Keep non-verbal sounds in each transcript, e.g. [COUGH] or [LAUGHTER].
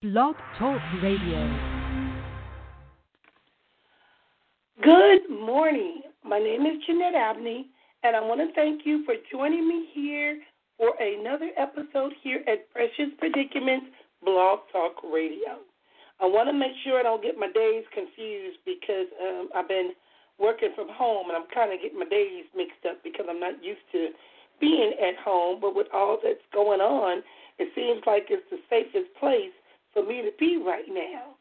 Blog Talk Radio. Good morning. My name is Jeanette Abney, and I want to thank you for joining me here for another episode here at Precious Predicaments Blog Talk Radio. I want to make sure I don't get my days confused because um, I've been working from home and I'm kind of getting my days mixed up because I'm not used to being at home. But with all that's going on, it seems like it's the safest place for me to be right now.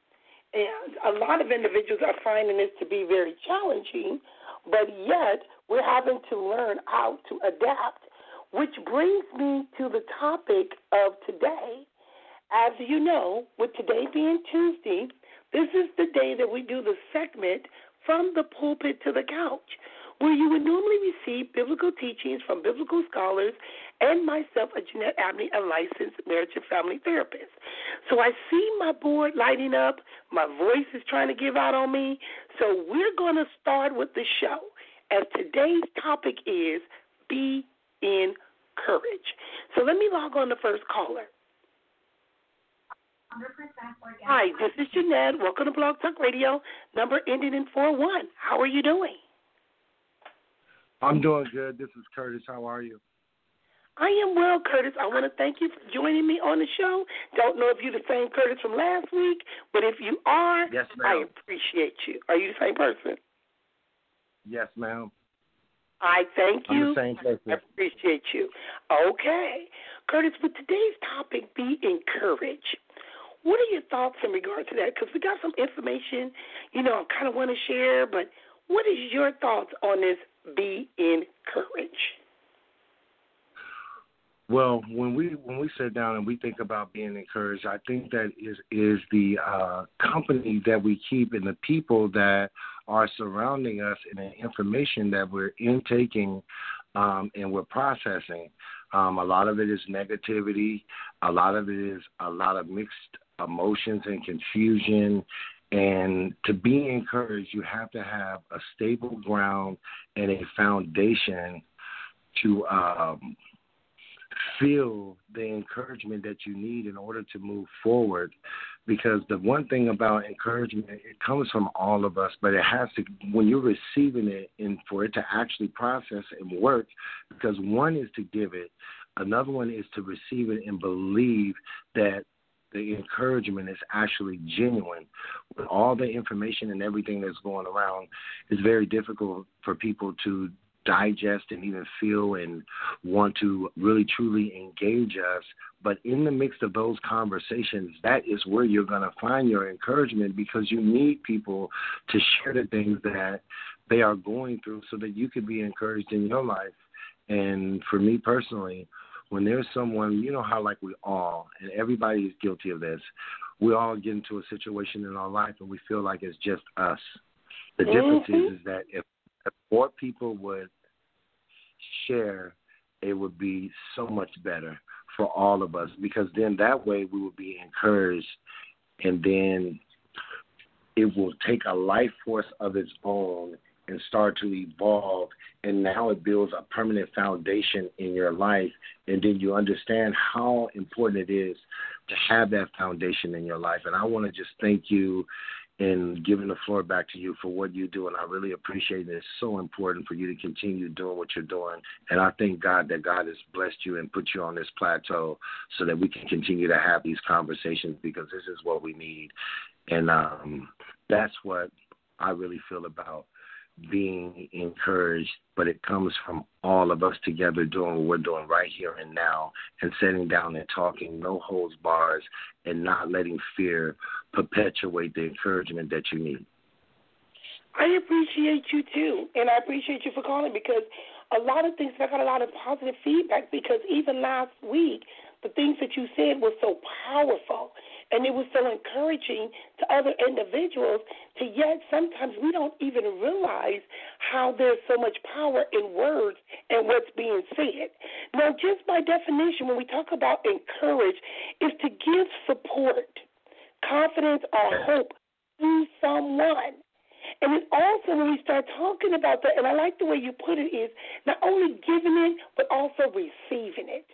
And a lot of individuals are finding this to be very challenging, but yet we're having to learn how to adapt, which brings me to the topic of today. As you know, with today being Tuesday, this is the day that we do the segment from the pulpit to the couch, where you would normally receive biblical teachings from biblical scholars and myself, a Jeanette Abney, a licensed marriage and family therapist. So I see my board lighting up. My voice is trying to give out on me. So we're going to start with the show. As today's topic is be encouraged. So let me log on the first caller. Hi, this is Jeanette. Welcome to Blog Talk Radio, number ending in 4 1. How are you doing? I'm doing good. This is Curtis. How are you? I am well, Curtis. I want to thank you for joining me on the show. Don't know if you're the same Curtis from last week, but if you are, yes, ma'am. I appreciate you. Are you the same person? Yes, ma'am. I thank you. I'm the same person. I appreciate you. Okay. Curtis, with today's topic, be encouraged. What are your thoughts in regard to that? Because we got some information, you know, I kind of want to share, but what is your thoughts on this be encouraged? Well, when we when we sit down and we think about being encouraged, I think that is is the uh, company that we keep and the people that are surrounding us and the information that we're intaking um, and we're processing. Um, a lot of it is negativity. A lot of it is a lot of mixed emotions and confusion. And to be encouraged, you have to have a stable ground and a foundation to um, feel the encouragement that you need in order to move forward because the one thing about encouragement it comes from all of us but it has to when you're receiving it and for it to actually process and work because one is to give it another one is to receive it and believe that the encouragement is actually genuine. With all the information and everything that's going around, it's very difficult for people to digest and even feel and want to really truly engage us. But in the midst of those conversations, that is where you're going to find your encouragement because you need people to share the things that they are going through so that you can be encouraged in your life. And for me personally, when there's someone, you know how like we all, and everybody is guilty of this, we all get into a situation in our life and we feel like it's just us. The difference mm-hmm. is, is that if, if more people would share, it would be so much better for all of us because then that way we will be encouraged and then it will take a life force of its own and start to evolve and now it builds a permanent foundation in your life and then you understand how important it is to have that foundation in your life. And i want to just thank you and giving the floor back to you for what you do. And I really appreciate it. It's so important for you to continue doing what you're doing. And I thank God that God has blessed you and put you on this plateau so that we can continue to have these conversations because this is what we need. And um, that's what I really feel about being encouraged, but it comes from all of us together doing what we're doing right here and now and sitting down and talking, no holds bars, and not letting fear perpetuate the encouragement that you need. I appreciate you too, and I appreciate you for calling because a lot of things I got a lot of positive feedback because even last week the things that you said were so powerful and it was so encouraging to other individuals to yet sometimes we don't even realize how there's so much power in words and what's being said. Now, just by definition, when we talk about encourage, is to give support, confidence, or hope to someone. And then also when we start talking about that, and I like the way you put it, is not only giving it, but also receiving it.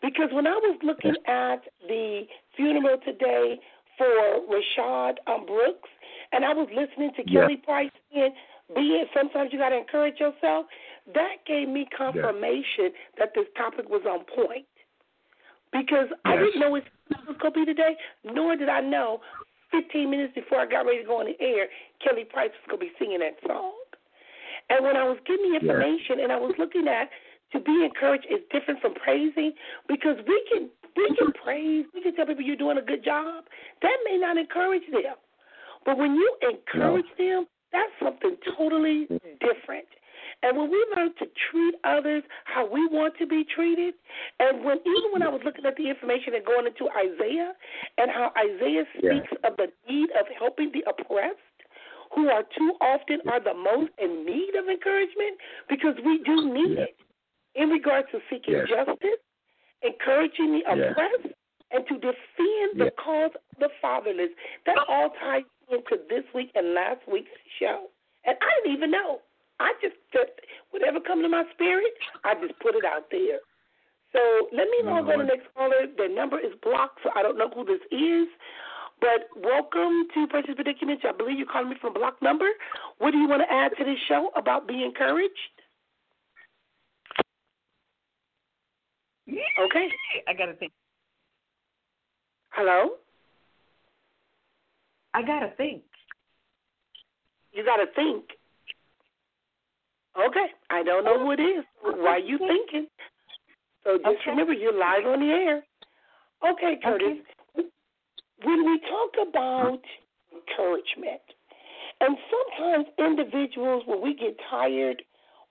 Because when I was looking at the funeral today for Rayshard um, Brooks, and I was listening to yeah. Kelly Price and being sometimes you got to encourage yourself. That gave me confirmation yeah. that this topic was on point because yes. I didn't know it was going to be today, nor did I know 15 minutes before I got ready to go on the air, Kelly Price was going to be singing that song. And when I was getting the information yeah. and I was looking at to be encouraged is different from praising because we can we can mm-hmm. praise, we can tell people you're doing a good job. That may not encourage them. But when you encourage no. them, that's something totally mm-hmm. different. And when we learn to treat others how we want to be treated, and when even when I was looking at the information and going into Isaiah and how Isaiah speaks yeah. of the need of helping the oppressed, who are too often are the most in need of encouragement, because we do need yeah. it in regards to seeking yes. justice, encouraging the oppressed, and to defend the cause of the fatherless. That all ties into this week and last week's show. And I didn't even know. I just whatever comes to my spirit, I just put it out there. So let me know on the next caller. The number is blocked, so I don't know who this is. But welcome to Precious Predicaments. I believe you're calling me from a block number. What do you want to add to this show about being encouraged? Okay. I gotta think. Hello. I gotta think. You gotta think. Okay, I don't know who it is. Why are you thinking? So just okay. remember, you're live on the air. Okay, Curtis. Okay. When we talk about encouragement, and sometimes individuals, when we get tired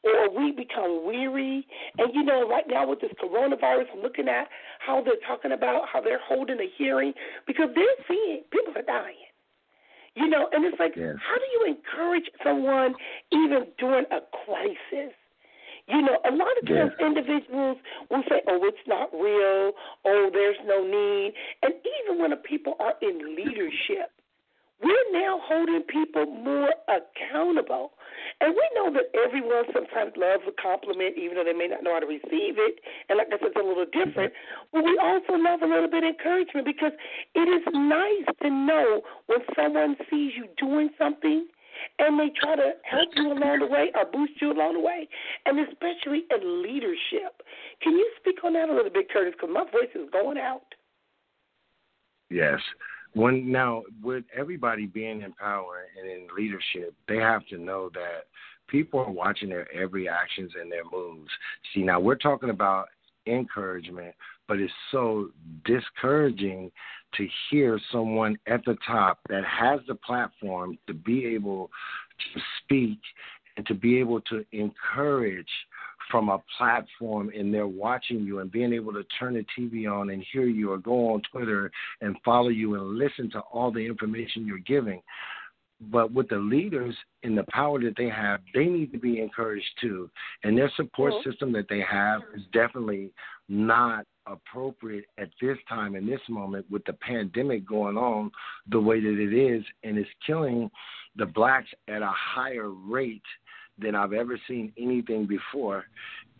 or we become weary, and you know, right now with this coronavirus, I'm looking at how they're talking about how they're holding a hearing because they're seeing people are dying. You know, and it's like, yes. how do you encourage someone even during a crisis? You know, a lot of times yes. individuals will say, "Oh, it's not real. Oh, there's no need." And even when the people are in leadership, we're now holding people more accountable. And we know that everyone sometimes loves a compliment, even though they may not know how to receive it. And like I said, it's a little different. But we also love a little bit of encouragement because it is nice to know when someone sees you doing something and they try to help you along the way or boost you along the way, and especially in leadership. Can you speak on that a little bit, Curtis? Because my voice is going out. Yes. When now with everybody being in power and in leadership, they have to know that people are watching their every actions and their moves. See, now we're talking about encouragement, but it's so discouraging to hear someone at the top that has the platform to be able to speak and to be able to encourage from a platform and they're watching you and being able to turn the TV on and hear you or go on Twitter and follow you and listen to all the information you're giving. But with the leaders and the power that they have, they need to be encouraged too. And their support mm-hmm. system that they have is definitely not appropriate at this time in this moment with the pandemic going on the way that it is and it's killing the blacks at a higher rate than I've ever seen anything before.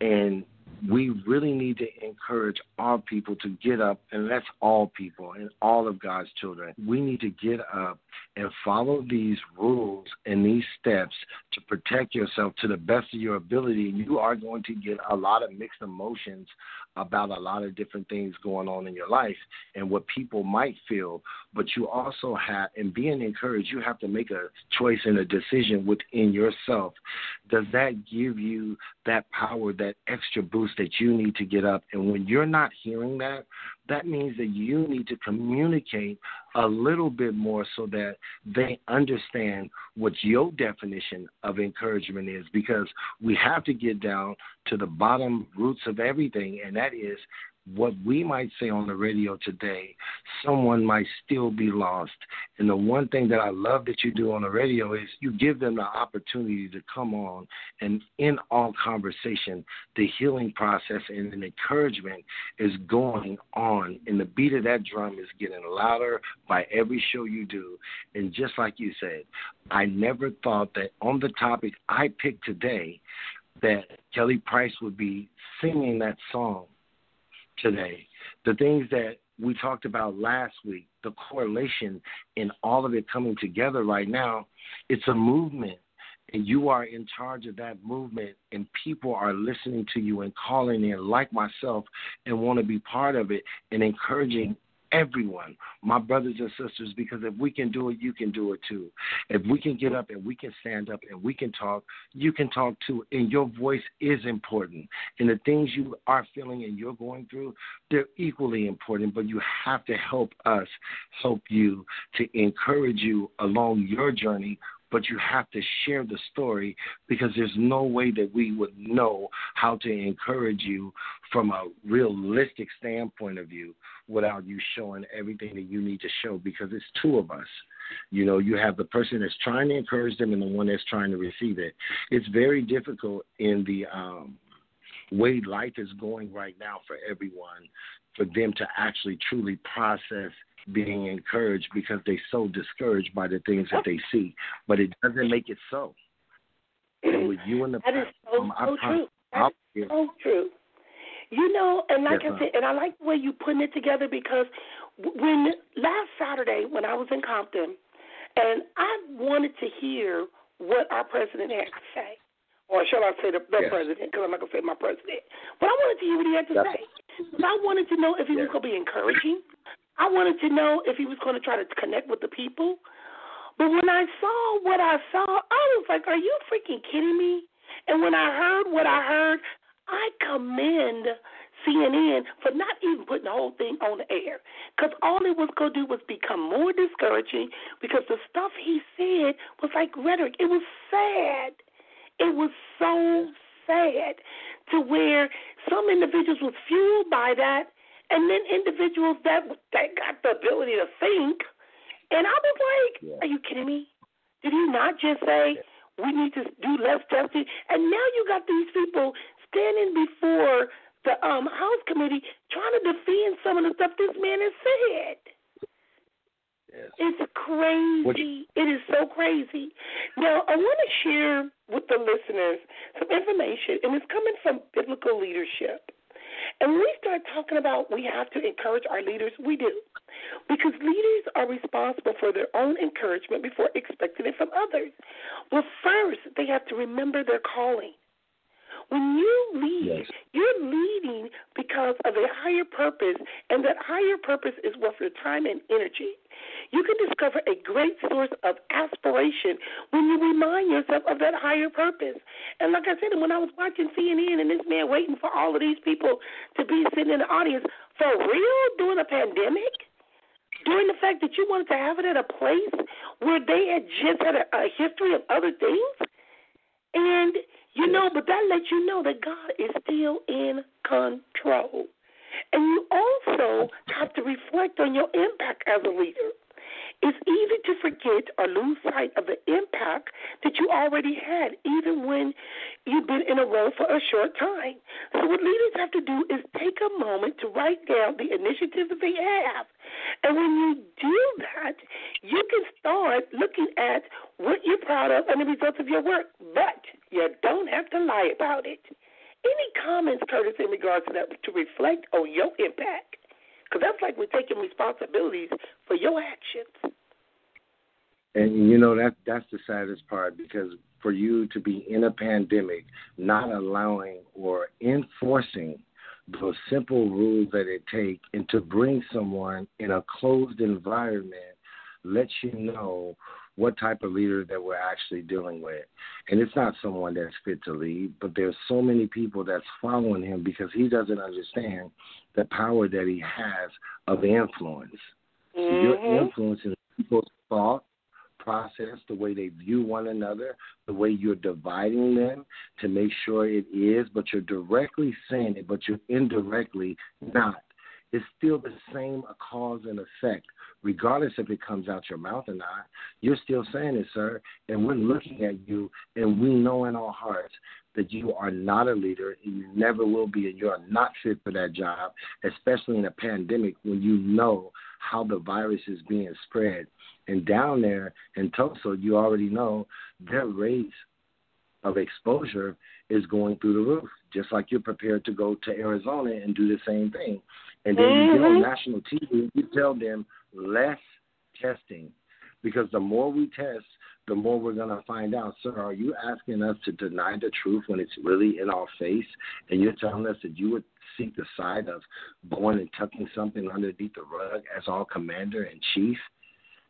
And we really need to encourage our people to get up, and that's all people and all of God's children. We need to get up and follow these rules and these steps to protect yourself to the best of your ability. You are going to get a lot of mixed emotions about a lot of different things going on in your life and what people might feel. But you also have, and being encouraged, you have to make a choice and a decision within yourself. Does that give you that power, that extra boost that you need to get up? And when you're not hearing that, that means that you need to communicate a little bit more so that they understand what your definition of encouragement is because we have to get down to the bottom roots of everything and that is what we might say on the radio today, someone might still be lost. And the one thing that I love that you do on the radio is you give them the opportunity to come on and in all conversation, the healing process and an encouragement is going on. And the beat of that drum is getting louder by every show you do. And just like you said, I never thought that on the topic I picked today, that Kelly Price would be singing that song today. The things that we talked about last week, the correlation in all of it coming together right now, it's a movement. And you are in charge of that movement, and people are listening to you and calling in, like myself, and want to be part of it and encouraging everyone, my brothers and sisters, because if we can do it, you can do it too. If we can get up and we can stand up and we can talk, you can talk too. And your voice is important. And the things you are feeling and you're going through, they're equally important, but you have to help us help you to encourage you along your journey but you have to share the story because there's no way that we would know how to encourage you from a realistic standpoint of view without you showing everything that you need to show because it's two of us. You know, you have the person that's trying to encourage them and the one that's trying to receive it. It's very difficult in the um, way life is going right now for everyone for them to actually truly process being encouraged because they're so discouraged by the things that they see. But it doesn't make it so. And with you and the that is so, so true. That is so true. You know, and like yes, I said, and I like the way you putting it together because when last Saturday when I was in Compton, and I wanted to hear what our president had to say, or shall I say the, the yes. president? Because I'm not gonna say my president, but I wanted to hear what he had to yes. say. I wanted to know if he was gonna be encouraging. I wanted to know if he was going to try to connect with the people. But when I saw what I saw, I was like, are you freaking kidding me? And when I heard what I heard, I commend CNN for not even putting the whole thing on the air. Because all it was going to do was become more discouraging because the stuff he said was like rhetoric. It was sad. It was so sad to where some individuals was fueled by that and then individuals that that got the ability to think. And I was like, yeah. "Are you kidding me? Did he not just say we need to do less testing?" And now you got these people standing before the um House committee trying to defend some of the stuff this man has said. Yes. It's crazy. It is so crazy. Now, I want to share with the listeners some information, and it's coming from biblical leadership. And when we start talking about we have to encourage our leaders, we do. Because leaders are responsible for their own encouragement before expecting it from others. Well, first, they have to remember their calling. When you lead, yes. you're leading because of a higher purpose, and that higher purpose is worth your time and energy. You can discover a great source of aspiration when you remind yourself of that higher purpose. And like I said, when I was watching CNN and this man waiting for all of these people to be sitting in the audience, for real, during a pandemic? During the fact that you wanted to have it at a place where they had just had a, a history of other things? And you know, but that lets you know that God is still in control. And you also [LAUGHS] have to reflect on your impact as a leader. It's easy to forget or lose sight of the impact that you already had, even when you've been in a role for a short time. So, what leaders have to do is take a moment to write down the initiatives that they have. And when you do that, you can start looking at what you're proud of and the results of your work. But you don't have to lie about it. Any comments, Curtis, in regards to that, to reflect on your impact? Because that's like we're taking responsibilities for your actions. And you know that that's the saddest part because for you to be in a pandemic, not allowing or enforcing the simple rules that it takes, and to bring someone in a closed environment lets you know what type of leader that we're actually dealing with. And it's not someone that's fit to lead, but there's so many people that's following him because he doesn't understand the power that he has of influence. Mm-hmm. So you're influencing people's thought process, the way they view one another, the way you're dividing them to make sure it is, but you're directly saying it, but you're indirectly not. It's still the same cause and effect regardless if it comes out your mouth or not, you're still saying it, sir. And we're looking at you, and we know in our hearts that you are not a leader, and you never will be, and you are not fit for that job, especially in a pandemic when you know how the virus is being spread. And down there in Tulsa, you already know their rates of exposure is going through the roof. Just like you're prepared to go to Arizona and do the same thing. And then mm-hmm. you get on mm-hmm. national TV, you tell them less testing. Because the more we test, the more we're going to find out. Sir, are you asking us to deny the truth when it's really in our face? And you're telling us that you would seek the side of going and tucking something underneath the rug as our commander in chief?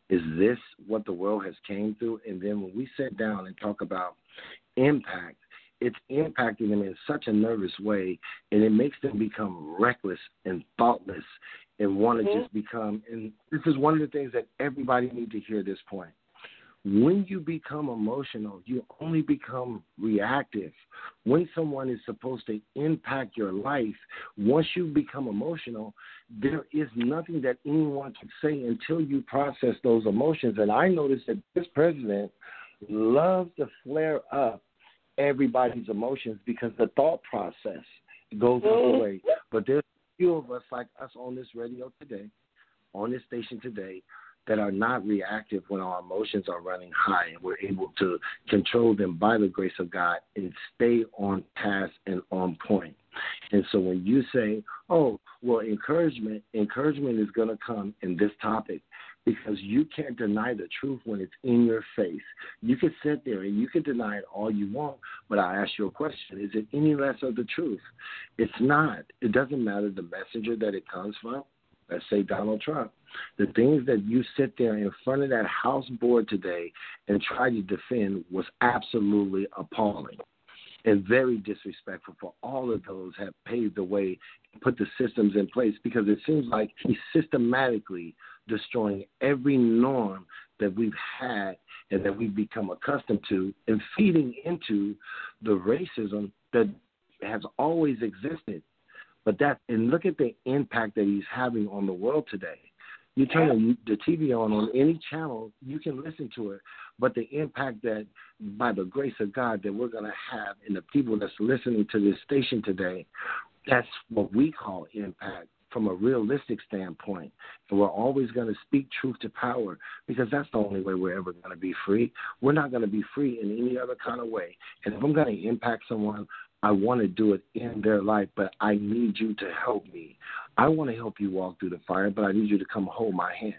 Is this what the world has came through? And then when we sit down and talk about impact, it's impacting them in such a nervous way, and it makes them become reckless and thoughtless and want to mm-hmm. just become. And this is one of the things that everybody needs to hear at this point. When you become emotional, you only become reactive. When someone is supposed to impact your life, once you become emotional, there is nothing that anyone can say until you process those emotions. And I noticed that this president loves to flare up everybody's emotions because the thought process goes mm-hmm. away. But there's a few of us like us on this radio today, on this station today, that are not reactive when our emotions are running high and we're able to control them by the grace of God and stay on task and on point. And so when you say, oh, well, encouragement, encouragement is going to come in this topic because you can't deny the truth when it's in your face. You can sit there and you can deny it all you want, but I ask you a question is it any less of the truth? It's not. It doesn't matter the messenger that it comes from. Let's say Donald Trump. The things that you sit there in front of that House board today and try to defend was absolutely appalling and very disrespectful for all of those have paved the way and put the systems in place because it seems like he's systematically destroying every norm that we've had and that we've become accustomed to and feeding into the racism that has always existed. But that and look at the impact that he's having on the world today. You turn the TV on on any channel, you can listen to it. But the impact that, by the grace of God, that we're going to have in the people that's listening to this station today, that's what we call impact from a realistic standpoint. And we're always going to speak truth to power because that's the only way we're ever going to be free. We're not going to be free in any other kind of way. And if I'm going to impact someone, I want to do it in their life, but I need you to help me. I want to help you walk through the fire, but I need you to come hold my hand.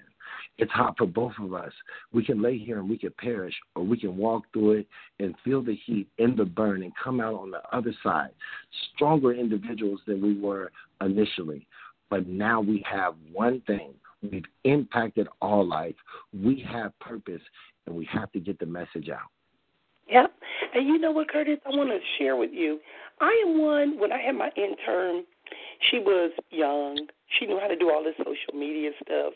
It's hot for both of us. We can lay here and we can perish, or we can walk through it and feel the heat in the burn and come out on the other side stronger individuals than we were initially. But now we have one thing. We've impacted our life. We have purpose, and we have to get the message out. Yep. And you know what, Curtis? I want to share with you. I am one, when I had my intern, she was young. She knew how to do all this social media stuff.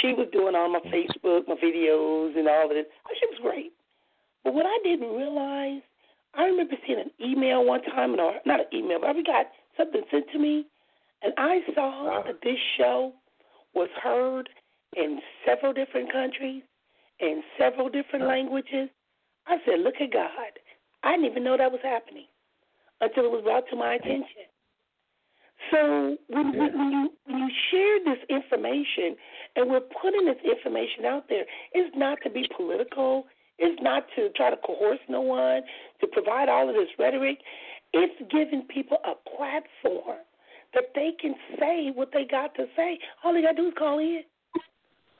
She was doing all my Facebook, my videos, and all of it. Oh, she was great. But what I didn't realize, I remember seeing an email one time, or not an email, but I got something sent to me and I saw that this show was heard in several different countries, in several different languages. I said, look at God. I didn't even know that was happening until it was brought to my attention. So when, yeah. when you when you share this information and we're putting this information out there, it's not to be political. It's not to try to coerce no one, to provide all of this rhetoric. It's giving people a platform that they can say what they got to say. All you got to do is call in.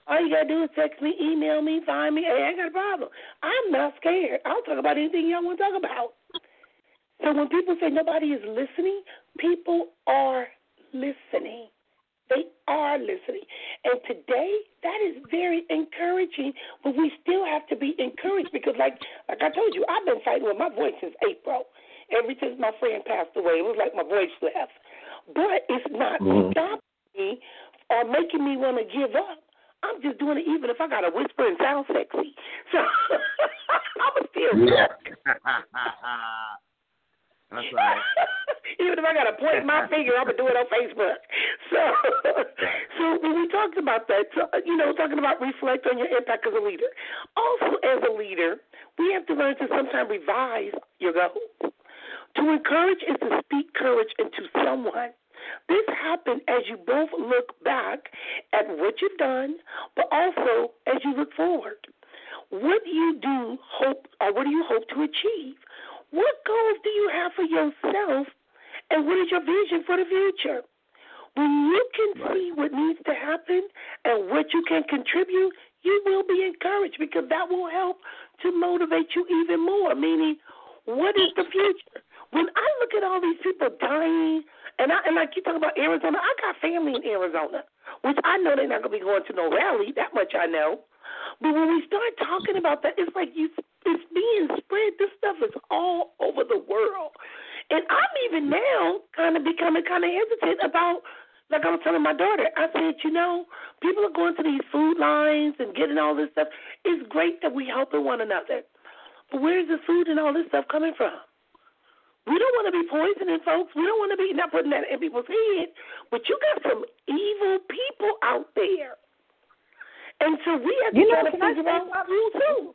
All you got to do is text me, email me, find me. Hey, I got a problem. I'm not scared. I'll talk about anything y'all want to talk about. So when people say nobody is listening, people are listening. They are listening. And today, that is very encouraging, but we still have to be encouraged because, like, like I told you, I've been fighting with my voice since April. Ever since my friend passed away, it was like my voice left but it's not mm-hmm. stopping me or making me want to give up. I'm just doing it even if I got to whisper and sound sexy. [LAUGHS] So I'm still yeah. [LAUGHS] That's right. [LAUGHS] Even if I got to point my finger, I'm gonna do it on Facebook. So, so when we talked about that, so, uh, you know, talking about reflect on your impact as a leader. Also, as a leader, we have to learn to sometimes revise your goals. To encourage is to speak courage into someone. This happened as you both look back at what you've done, but also as you look forward. What do you do hope or what do you hope to achieve? What goals do you have for yourself, and what is your vision for the future? When you can see what needs to happen and what you can contribute, you will be encouraged because that will help to motivate you even more. Meaning, what is the future? When I look at all these people dying, and I and like you talk about Arizona, I got family in Arizona, which I know they're not gonna be going to no rally. That much I know. But when we start talking about that, it's like you it's being spread. This stuff is all over the world. And I'm even now kind of becoming kind of hesitant about, like I was telling my daughter, I said, you know, people are going to these food lines and getting all this stuff. It's great that we helping one another. But where's the food and all this stuff coming from? We don't want to be poisoning folks. We don't want to be not putting that in people's head. But you got some evil people out there. And so we have to you try know, to figure out who too.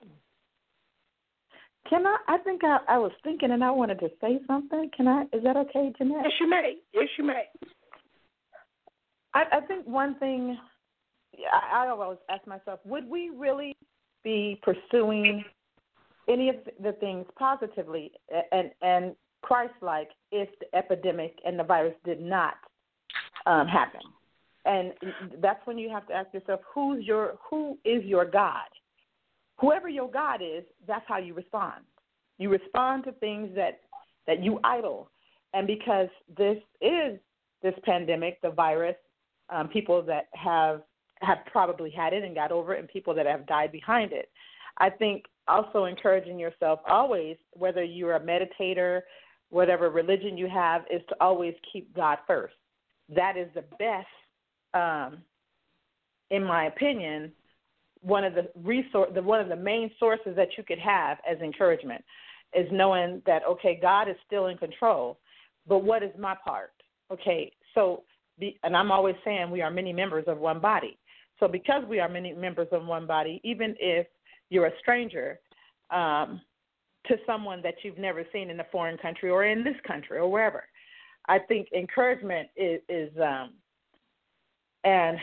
Can I? I think I, I was thinking, and I wanted to say something. Can I? Is that okay, Jeanette? Yes, you may. Yes, you may. I, I think one thing I, I always ask myself: Would we really be pursuing any of the things positively and and Christ-like if the epidemic and the virus did not um, happen? And that's when you have to ask yourself: Who's your? Who is your God? whoever your God is, that's how you respond. You respond to things that that you idle, and because this is this pandemic, the virus, um, people that have have probably had it and got over it, and people that have died behind it. I think also encouraging yourself always, whether you're a meditator, whatever religion you have, is to always keep God first. That is the best, um, in my opinion, one of the resource the one of the main sources that you could have as encouragement is knowing that okay god is still in control but what is my part okay so be, and i'm always saying we are many members of one body so because we are many members of one body even if you're a stranger um, to someone that you've never seen in a foreign country or in this country or wherever i think encouragement is, is um, and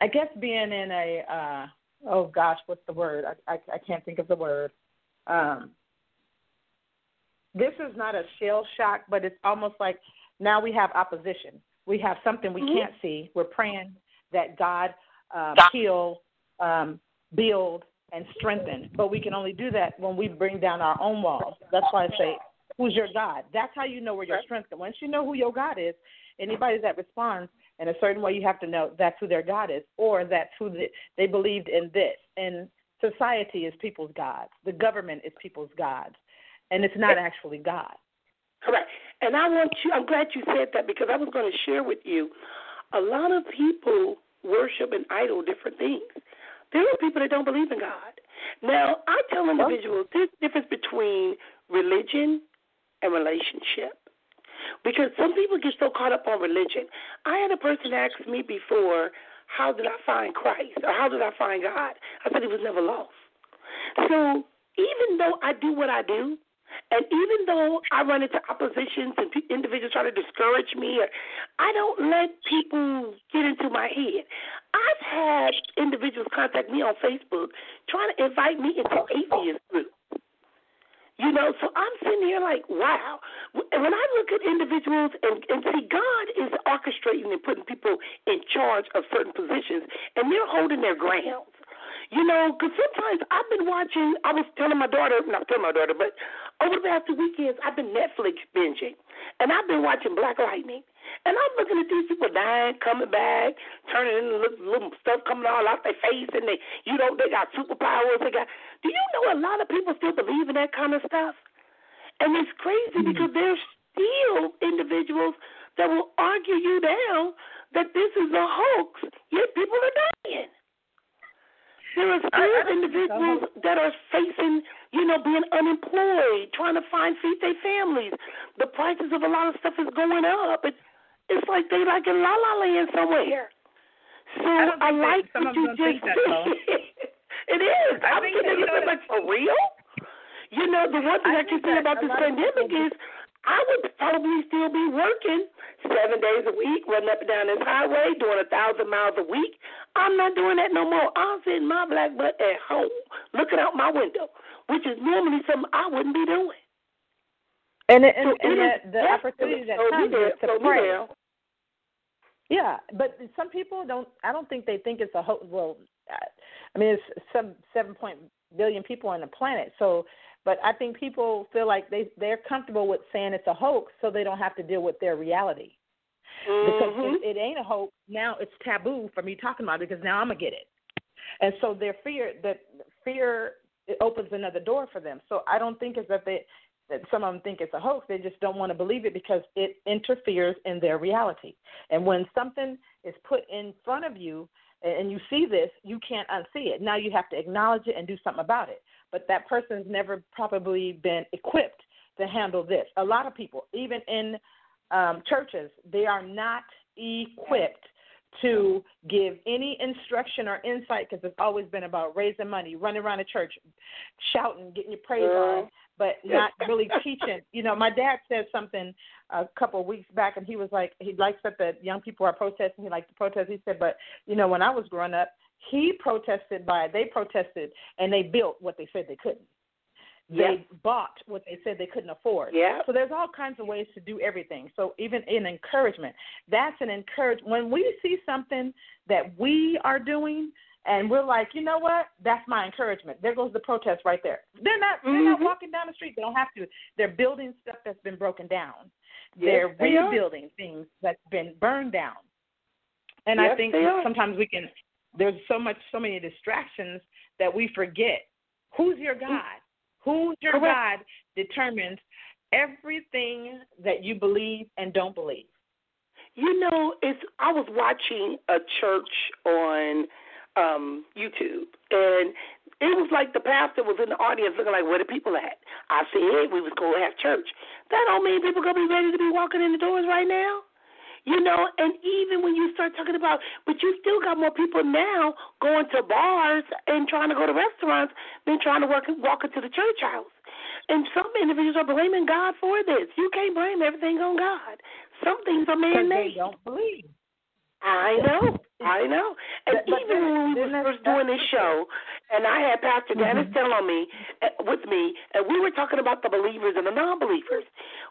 I guess being in a uh oh gosh, what's the word? I I, I can't think of the word. Um this is not a shell shock, but it's almost like now we have opposition. We have something we mm-hmm. can't see. We're praying that God uh, heal, um, build, and strengthen. But we can only do that when we bring down our own walls. That's why I say, who's your God? That's how you know where your strength is. Once you know who your God is, anybody that responds in a certain way, you have to know that's who their God is, or that's who the, they believed in this. And society is people's gods. The government is people's gods, and it's not actually God. Correct. And I want you. I'm glad you said that because I was going to share with you. A lot of people worship and idol different things. There are people that don't believe in God. Now, I tell individuals there's a difference between religion and relationship. Because some people get so caught up on religion. I had a person ask me before, how did I find Christ or how did I find God? I said he was never lost. So even though I do what I do, and even though I run into oppositions and individuals try to discourage me, or I don't let people get into my head. I've had individuals contact me on Facebook trying to invite me into atheist groups. You know, so I'm sitting here like, wow. And when I look at individuals and, and see God is orchestrating and putting people in charge of certain positions, and they're holding their grounds. You know, because sometimes I've been watching. I was telling my daughter, not telling my daughter, but over the past two weekends, I've been Netflix binging, and I've been watching Black Lightning. And I'm looking at these people dying, coming back, turning into little, little stuff coming all out their face, and they, you know, they got superpowers. They got. Do you know a lot of people still believe in that kind of stuff? And it's crazy mm-hmm. because there's still individuals that will argue you down that this is a hoax, yet people are dying. There are still individuals that are facing, you know, being unemployed, trying to find feed their families. The prices of a lot of stuff is going up. It's it's like they like in La La Land somewhere. So I, I like what you just said. [LAUGHS] it is. I I'm you know, like for real. You know, the one thing I, I can say about this pandemic is I would probably still be working seven days a week, running up and down this highway, doing a thousand miles a week. I'm not doing that no more. I'm sitting my black butt at home, looking out my window, which is normally something I wouldn't be doing. And and, So and it the, opportunity that me comes is to me pray. Yeah, but some people don't. I don't think they think it's a whole. Well, I mean, it's some seven point billion people on the planet. So, but I think people feel like they they're comfortable with saying it's a hoax, so they don't have to deal with their reality. Because Mhm. if it ain't a hoax, now it's taboo for me talking about it because now I'm gonna get it. And so their fear that fear it opens another door for them. So I don't think it's that they that some of them think it's a hoax. They just don't want to believe it because it interferes in their reality. And when something is put in front of you and you see this, you can't unsee it. Now you have to acknowledge it and do something about it. But that person's never probably been equipped to handle this. A lot of people, even in um, churches, they are not equipped to give any instruction or insight because it's always been about raising money, running around the church, shouting, getting your praise on, but not really [LAUGHS] teaching. You know, my dad said something a couple of weeks back, and he was like, he likes that the young people are protesting. He likes to protest. He said, but you know, when I was growing up, he protested by they protested and they built what they said they couldn't. They bought what they said they couldn't afford. Yeah. So there's all kinds of ways to do everything. So even in encouragement, that's an encourage. When we see something that we are doing, and we're like, you know what? That's my encouragement. There goes the protest right there. They're not. They're not Mhm. walking down the street. They don't have to. They're building stuff that's been broken down. Yes, they're they rebuilding things that's been burned down. And I think sometimes we can. There's so much, so many distractions that we forget. Who's your God? Who's your Correct. God determines everything that you believe and don't believe. You know, it's I was watching a church on um YouTube and it was like the pastor was in the audience looking like where the people at. I said we was gonna have church. That don't mean people gonna be ready to be walking in the doors right now. You know, and even when you start talking about, but you still got more people now going to bars and trying to go to restaurants than trying to work walk into the church house. And some individuals are blaming God for this. You can't blame everything on God. Some things are man-made. they don't believe. I know, I know. And But- even when we were first doing this show, and I had Pastor Dennis Mhm. Tell on me uh, with me, and we were talking about the believers and the non-believers.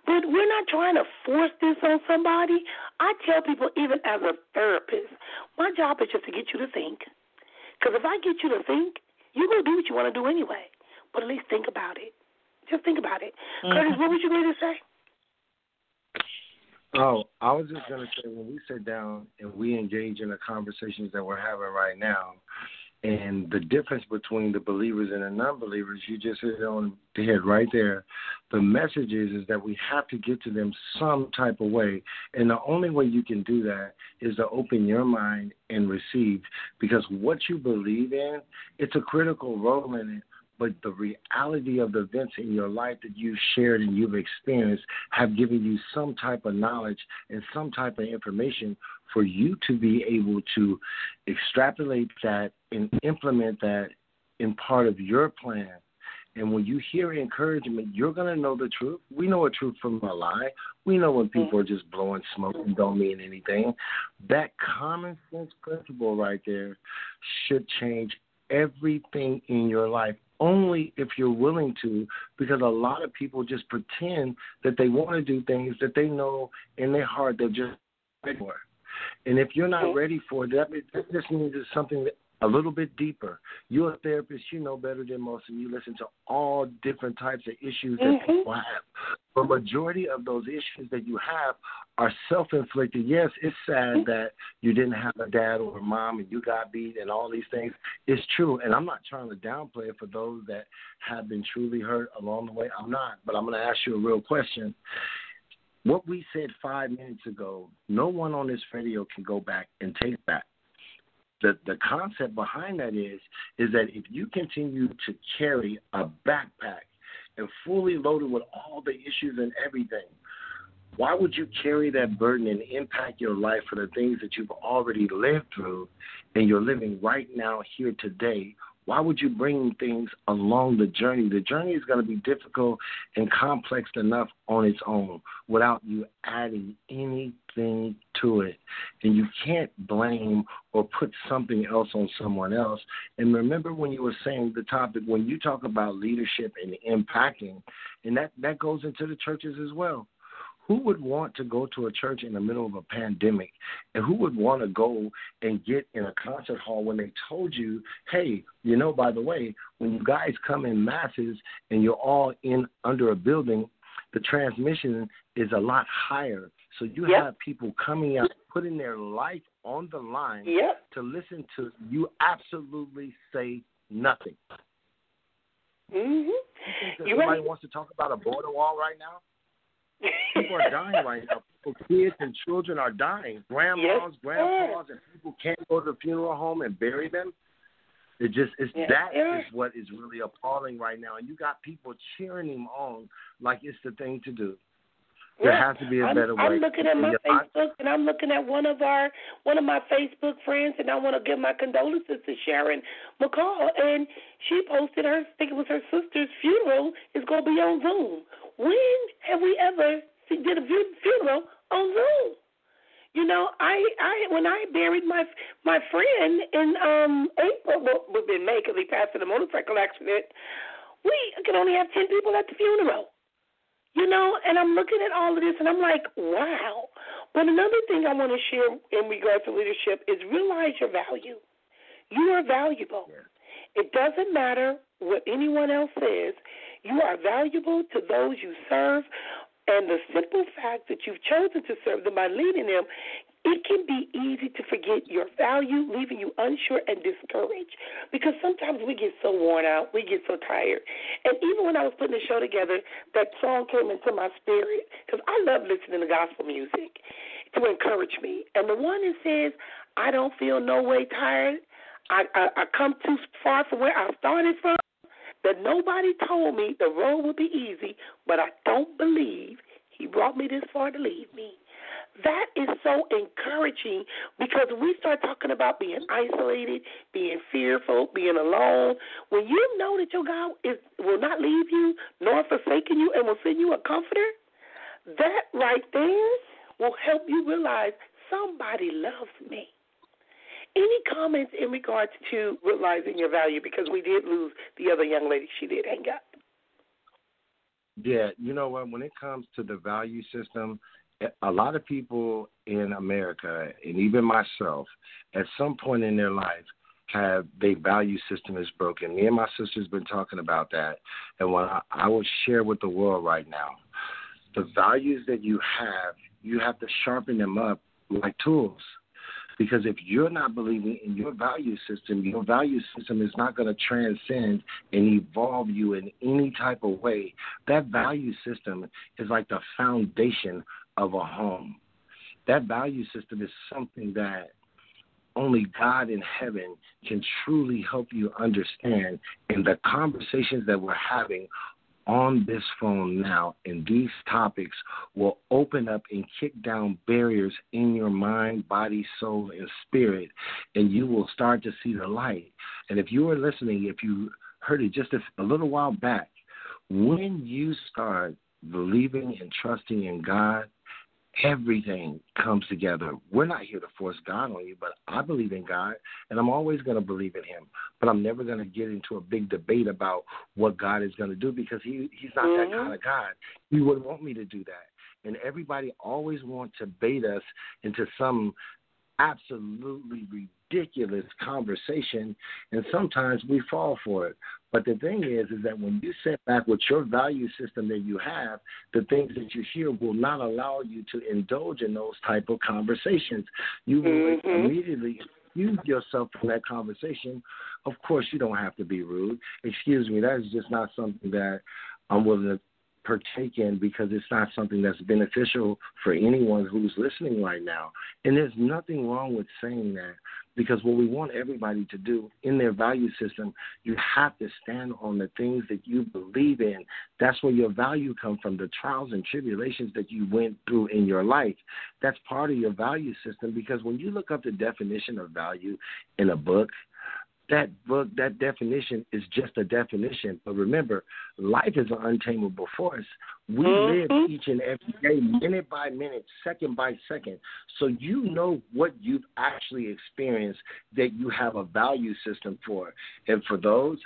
But we're not trying to force this on somebody. I tell people, even as a therapist, my job is just to get you to think. Because if I get you to think, you're gonna do what you want to do anyway. But at least think about it. Just think about it. Curtis, Mhm. what was you going to say? Oh, I was just gonna say when we sit down and we engage in the conversations that we're having right now, and the difference between the believers and the non-believers, you just hit it on the head right there. The message is is that we have to get to them some type of way, and the only way you can do that is to open your mind and receive, because what you believe in, it's a critical role in it but the reality of the events in your life that you've shared and you've experienced have given you some type of knowledge and some type of information for you to be able to extrapolate that and implement that in part of your plan. And when you hear encouragement, you're going to know the truth. We know a truth from a lie. We know when people are just blowing smoke and don't mean anything. That common sense principle right there should change everything in your life only if you're willing to, because a lot of people just pretend that they want to do things that they know in their heart they're just ready for. And if you're not ready for it, that, that just means it's something that, a little bit deeper. You're a therapist, you know better than most, and you listen to all different types of issues that Mhm. people have. The majority of those issues that you have are self inflicted. Yes, it's sad that you didn't have a dad or a mom and you got beat and all these things. It's true. And I'm not trying to downplay it for those that have been truly hurt along the way. I'm not. But I'm going to ask you a real question. What we said five minutes ago, no one on this radio can go back and take back. The, the concept behind that is is that if you continue to carry a backpack and fully loaded with all the issues and everything, why would you carry that burden and impact your life for the things that you've already lived through and you're living right now here today Why would you bring things along the journey? The journey is going to be difficult and complex enough on its own without you adding anything to it. And you can't blame or put something else on someone else. And remember when you were saying the topic, when you talk about leadership and impacting, and that, that goes into the churches as well who would want to go to a church in the middle of a pandemic? And who would want to go and get in a concert hall when they told you, hey, you know, by the way, when you guys come in masses and you're all in under a building, the transmission is a lot higher. So you yep. have people coming out, putting their life on the line yep. to listen to you absolutely say nothing. Mm-hmm. You think that somebody right. wants to talk about a border wall right now? People are dying right now. People, kids and children are dying. Grandmas, yes, grandpas, and people can't go to the funeral home and bury them. It just it's yes, that is what is really appalling right now, and you got people cheering him on like it's the thing to do. There has to be a I'm, better way. I'm looking at my Facebook, and I'm looking at one of our one of my Facebook friends, and I want to give my condolences to Sharon McCall. And she posted her, I think it was her sister's funeral, is going to be on Zoom. When have we ever did a funeral on Zoom? You know, I I when I buried my my friend in um April, well, it in May because he passed in a motorcycle accident. We could only have ten people at the funeral. You know, and I'm looking at all of this and I'm like, wow. But another thing I want to share in regards to leadership is realize your value. You are valuable. Yeah. It doesn't matter what anyone else says. You are valuable to those you serve. And the simple fact that you've chosen to serve them by leading them it can be easy to forget your value, leaving you unsure and discouraged. Because sometimes we get so worn out, we get so tired. And even when I was putting the show together, that song came into my spirit because I love listening to gospel music to encourage me. And the one that says, "I don't feel no way tired. I I, I come too far from where I started from." That nobody told me the road would be easy, but I don't believe he brought me this far to leave me. That is so encouraging because we start talking about being isolated, being fearful, being alone. When you know that your God is will not leave you nor forsaken you and will send you a comforter, that right there will help you realize somebody loves me. Any comments in regards to realizing your value? Because we did lose the other young lady. She did hang up. Yeah, you know what? When it comes to the value system, a lot of people in America, and even myself, at some point in their life, have their value system is broken. Me and my sister's been talking about that, and what I, I would share with the world right now, the values that you have, you have to sharpen them up like tools. Because if you're not believing in your value system, your value system is not going to transcend and evolve you in any type of way. That value system is like the foundation of a home. That value system is something that only God in heaven can truly help you understand. And the conversations that we're having on this phone now and these topics will open up and kick down barriers in your mind, body, soul, and spirit, and you will start to see the light. And if you are listening, if you heard it just a, a little while back, when you start believing and trusting in God, everything comes together. We're not here to force God on you, but I believe in God, and I'm always going to believe in Him. But I'm never going to get into a big debate about what God is going to do because He He's not mm-hmm. that kind of God. He wouldn't want me to do that. And everybody always wants to bait us into some absolutely ridiculous conversation, and sometimes we fall for it. But the thing is, is that when you sit back with your value system that you have, the things that you hear will not allow you to indulge in those type of conversations. You will mm-hmm. immediately excuse yourself from that conversation. Of course, you don't have to be rude. Excuse me, that is just not something that I'm willing to partake in because it's not something that's beneficial for anyone who's listening right now. And there's nothing wrong with saying that because what we want everybody to do in their value system, you have to stand on the things that you believe in. That's where your value comes from, the trials and tribulations that you went through in your life. That's part of your value system because when you look up the definition of value in a book, that book, that definition is just a definition. But remember, life is an untamable force. We mm-hmm. live each and every day, minute by minute, second by second. So you know what you've actually experienced that you have a value system for. And for those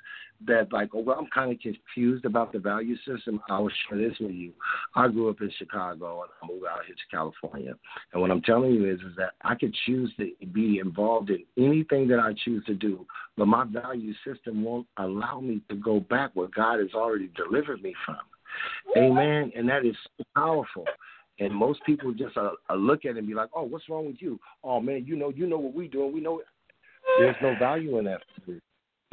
that like, oh well, I'm kind of confused about the value system. I will share this with you. I grew up in Chicago and I moved out here to California. And what I'm telling you is, is that I could choose to be involved in anything that I choose to do, but my value system won't allow me to go back where God has already delivered me from. Amen. And that is powerful. And most people just uh, uh, look at it and be like, "Oh, what's wrong with you? Oh man, you know, you know what we doing. We know." it. There's no value in that.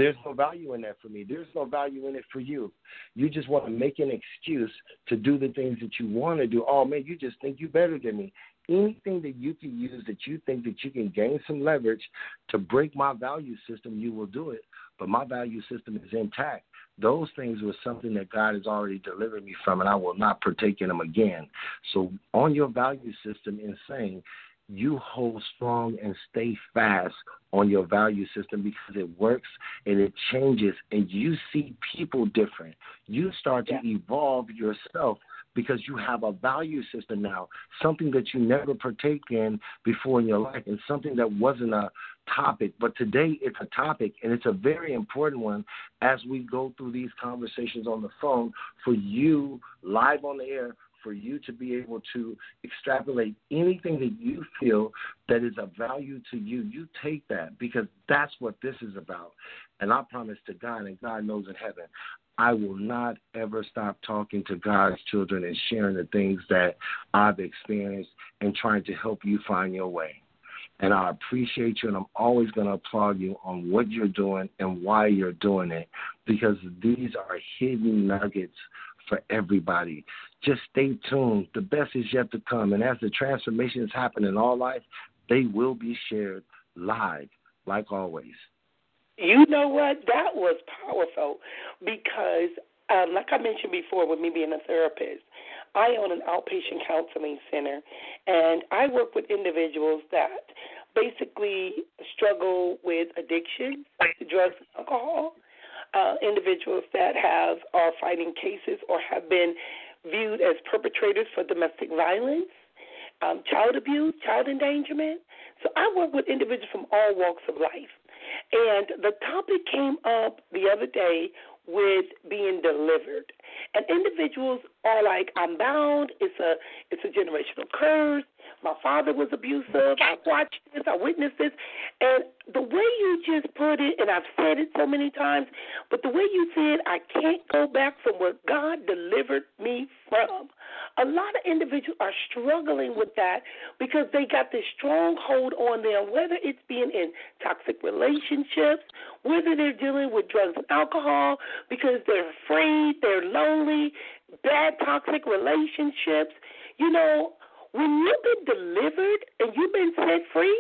There's no value in that for me. There's no value in it for you. You just want to make an excuse to do the things that you want to do. Oh man, you just think you're better than me. Anything that you can use that you think that you can gain some leverage to break my value system, you will do it. But my value system is intact. Those things were something that God has already delivered me from, and I will not partake in them again. So, on your value system, in saying you hold strong and stay fast on your value system because it works and it changes and you see people different. You start to yeah. evolve yourself because you have a value system now, something that you never partake in before in your life and something that wasn't a topic. But today it's a topic and it's a very important one as we go through these conversations on the phone for you live on the air for you to be able to extrapolate anything that you feel that is of value to you, you take that because that's what this is about. And I promise to God, and God knows in heaven, I will not ever stop talking to God's children and sharing the things that I've experienced and trying to help you find your way. And I appreciate you, and I'm always going to applaud you on what you're doing and why you're doing it because these are hidden nuggets for everybody. Just stay tuned. The best is yet to come. And as the transformations happen in our life, they will be shared live, like always. You know what? That was powerful because, um, like I mentioned before, with me being a therapist, I own an outpatient counseling center, and I work with individuals that basically struggle with addiction, drugs, alcohol uh, individuals that have are fighting cases or have been viewed as perpetrators for domestic violence, um, child abuse, child endangerment. So I work with individuals from all walks of life. And the topic came up the other day with being delivered. And individuals are like, I'm bound, it's a it's a generational curse, my father was abusive. I watched this. I witnessed this. And the way you just put it, and I've said it so many times, but the way you said, I can't go back from where God delivered me from. A lot of individuals are struggling with that because they got this stronghold on them, whether it's being in toxic relationships, whether they're dealing with drugs and alcohol because they're afraid, they're lonely, bad toxic relationships. You know, when you've been delivered and you've been set free,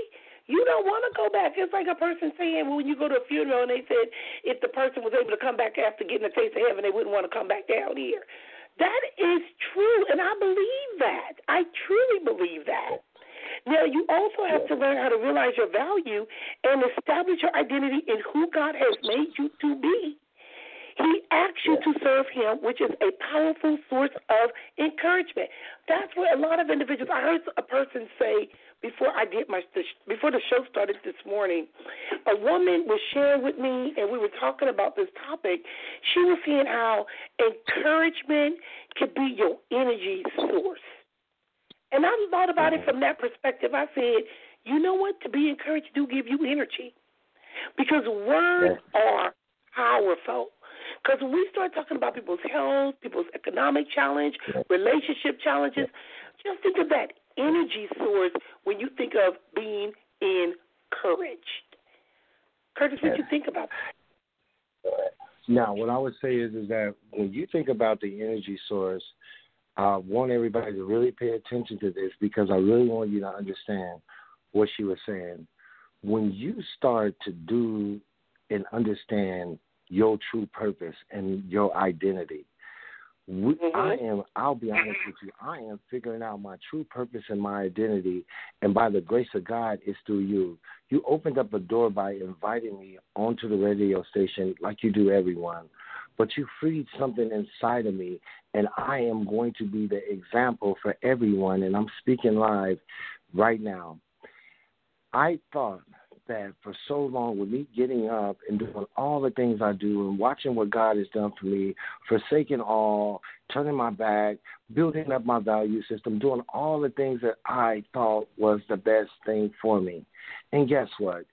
you don't want to go back. It's like a person saying when you go to a funeral and they said if the person was able to come back after getting a taste of heaven, they wouldn't want to come back down here. That is true, and I believe that. I truly believe that. Now, you also have to learn how to realize your value and establish your identity in who God has made you to be. You to serve him, which is a powerful source of encouragement. That's what a lot of individuals. I heard a person say before I did my before the show started this morning. A woman was sharing with me, and we were talking about this topic. She was saying how encouragement could be your energy source. And I thought about it mm-hmm. from that perspective. I said, you know what? To be encouraged do give you energy. Because words are powerful. Because when we start talking about people's health, people's economic challenge, relationship challenges, just think of that energy source when you think of being encouraged. Curtis, what do you think about that? Now, what I would say is, is that when you think about the energy source, I want everybody to really pay attention to this because I really want you to understand what she was saying. When you start to do and understand your true purpose and your identity. We, mm-hmm. I am. I'll be honest with you. I am figuring out my true purpose and my identity, and by the grace of God, it's through you. You opened up a door by inviting me onto the radio station, like you do everyone. But you freed something inside of me, and I am going to be the example for everyone. And I'm speaking live right now. I thought that for so long with me getting up and doing all the things I do and watching what God has done for me, forsaking all, turning my back, building up my value system, doing all the things that I thought was the best thing for me. And guess what?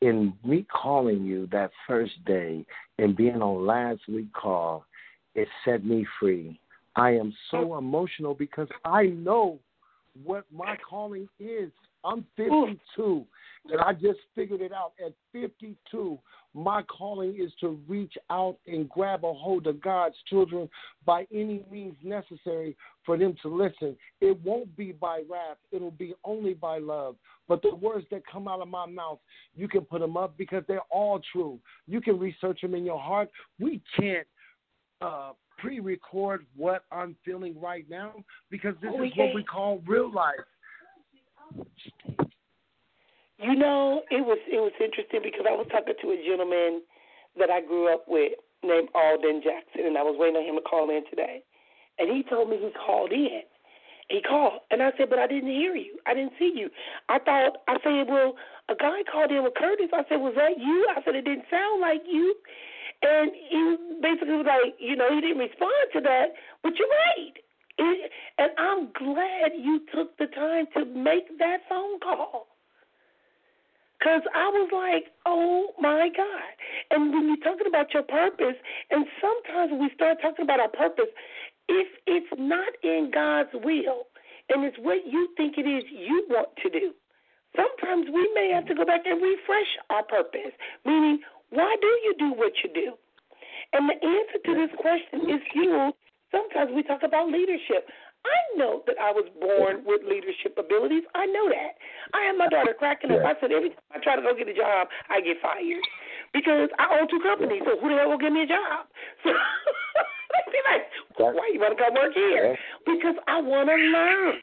In me calling you that first day and being on last week call, it set me free. I am so emotional because I know what my calling is. I'm 52. And I just figured it out at 52. My calling is to reach out and grab a hold of God's children by any means necessary for them to listen. It won't be by wrath, it'll be only by love. But the words that come out of my mouth, you can put them up because they're all true. You can research them in your heart. We can't uh, pre record what I'm feeling right now because this is what we call real life. You know, it was it was interesting because I was talking to a gentleman that I grew up with named Alden Jackson, and I was waiting on him to call in today. And he told me he called in. He called, and I said, "But I didn't hear you. I didn't see you." I thought I said, "Well, a guy called in with Curtis." I said, "Was that you?" I said, "It didn't sound like you." And he basically was like, you know, he didn't respond to that, but you're right. It, and I'm glad you took the time to make that phone call. Because I was like, oh my God. And when you're talking about your purpose, and sometimes when we start talking about our purpose, if it's not in God's will and it's what you think it is you want to do, sometimes we may have to go back and refresh our purpose. Meaning, why do you do what you do? And the answer to this question is fueled. Sometimes we talk about leadership. I know that I was born with leadership abilities. I know that. I have my daughter cracking up. I said every time I try to go get a job, I get fired because I own two companies. So who the hell will give me a job? [LAUGHS] So they be like, why you want to come work here? Because I want to learn.